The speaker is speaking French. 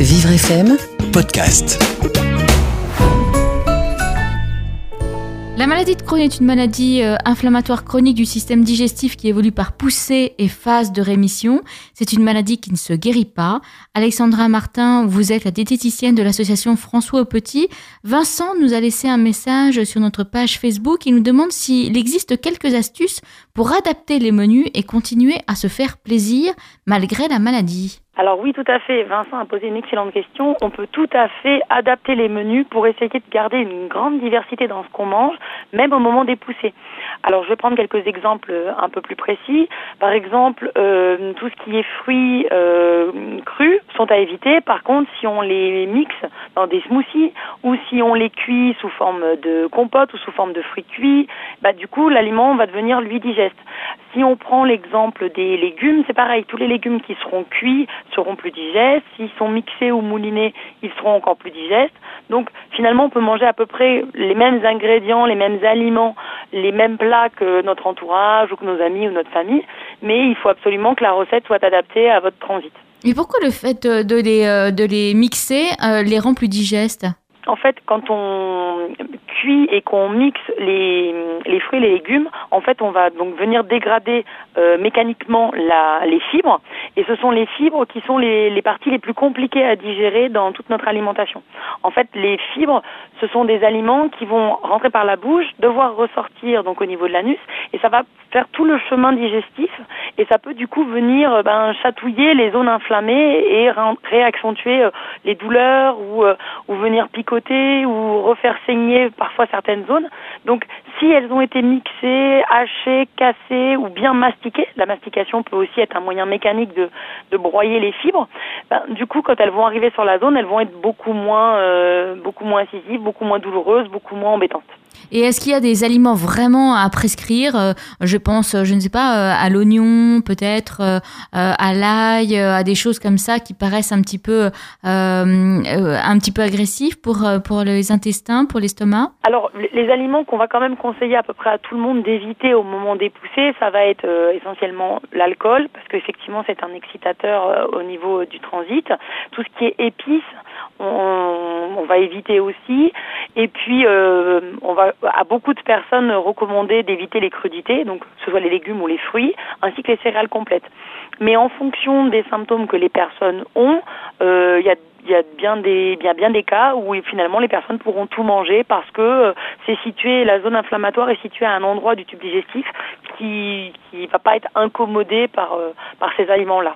Vivre FM podcast. La maladie de Crohn est une maladie euh, inflammatoire chronique du système digestif qui évolue par poussée et phase de rémission. C'est une maladie qui ne se guérit pas. Alexandra Martin, vous êtes la diététicienne de l'association François au Petit. Vincent nous a laissé un message sur notre page Facebook. Il nous demande s'il existe quelques astuces pour adapter les menus et continuer à se faire plaisir malgré la maladie. Alors oui, tout à fait. Vincent a posé une excellente question. On peut tout à fait adapter les menus pour essayer de garder une grande diversité dans ce qu'on mange, même au moment des poussées. Alors je vais prendre quelques exemples un peu plus précis. Par exemple, euh, tout ce qui est fruits euh, crus sont à éviter. Par contre, si on les mixe dans des smoothies ou si on les cuit sous forme de compote ou sous forme de fruits cuits, bah du coup l'aliment va devenir lui digeste. Si on prend l'exemple des légumes, c'est pareil. Tous les légumes qui seront cuits seront plus digestes. S'ils sont mixés ou moulinés, ils seront encore plus digestes. Donc finalement, on peut manger à peu près les mêmes ingrédients, les mêmes aliments, les mêmes plats que notre entourage ou que nos amis ou notre famille, mais il faut absolument que la recette soit adaptée à votre transit. Et pourquoi le fait de les, euh, les mixer euh, les rend plus digestes? En fait, quand on cuit et qu'on mixe les, fruits et les légumes, en fait, on va donc venir dégrader euh, mécaniquement les fibres. Et ce sont les fibres qui sont les, les parties les plus compliquées à digérer dans toute notre alimentation. En fait, les fibres, ce sont des aliments qui vont rentrer par la bouche, devoir ressortir donc au niveau de l'anus, et ça va faire tout le chemin digestif, et ça peut du coup venir euh, ben, chatouiller les zones inflammées et réaccentuer euh, les douleurs ou, ou venir picoter ou refaire saigner parfois certaines zones. Donc si elles ont été mixées, hachées, cassées ou bien mastiquées, la mastication peut aussi être un moyen mécanique de, broyer les fibres, ben, du coup quand elles vont arriver sur la zone, elles vont être beaucoup moins, euh, beaucoup moins incisives, beaucoup moins douloureuses, beaucoup moins embêtantes. Et est-ce qu'il y a des aliments vraiment à prescrire euh, Je pense, je ne sais pas, euh, à l'oignon, peut-être, à l'ail, à des choses comme ça qui paraissent un petit peu, un petit peu agressifs pour pour les intestins, pour l'estomac? Alors, les aliments qu'on va quand même conseiller à peu près à tout le monde d'éviter au moment des poussées, ça va être essentiellement l'alcool, parce qu'effectivement c'est un excitateur au niveau du transit. Tout ce qui est épices, on, on va éviter aussi. Et puis, euh, on va à beaucoup de personnes recommander d'éviter les crudités, donc que ce soit les légumes ou les fruits, ainsi que les céréales complètes. Mais en fonction des symptômes que les personnes ont, euh, il y a il y a bien des bien bien des cas où finalement les personnes pourront tout manger parce que euh, c'est situé la zone inflammatoire est située à un endroit du tube digestif qui qui va pas être incommodé par par ces aliments là.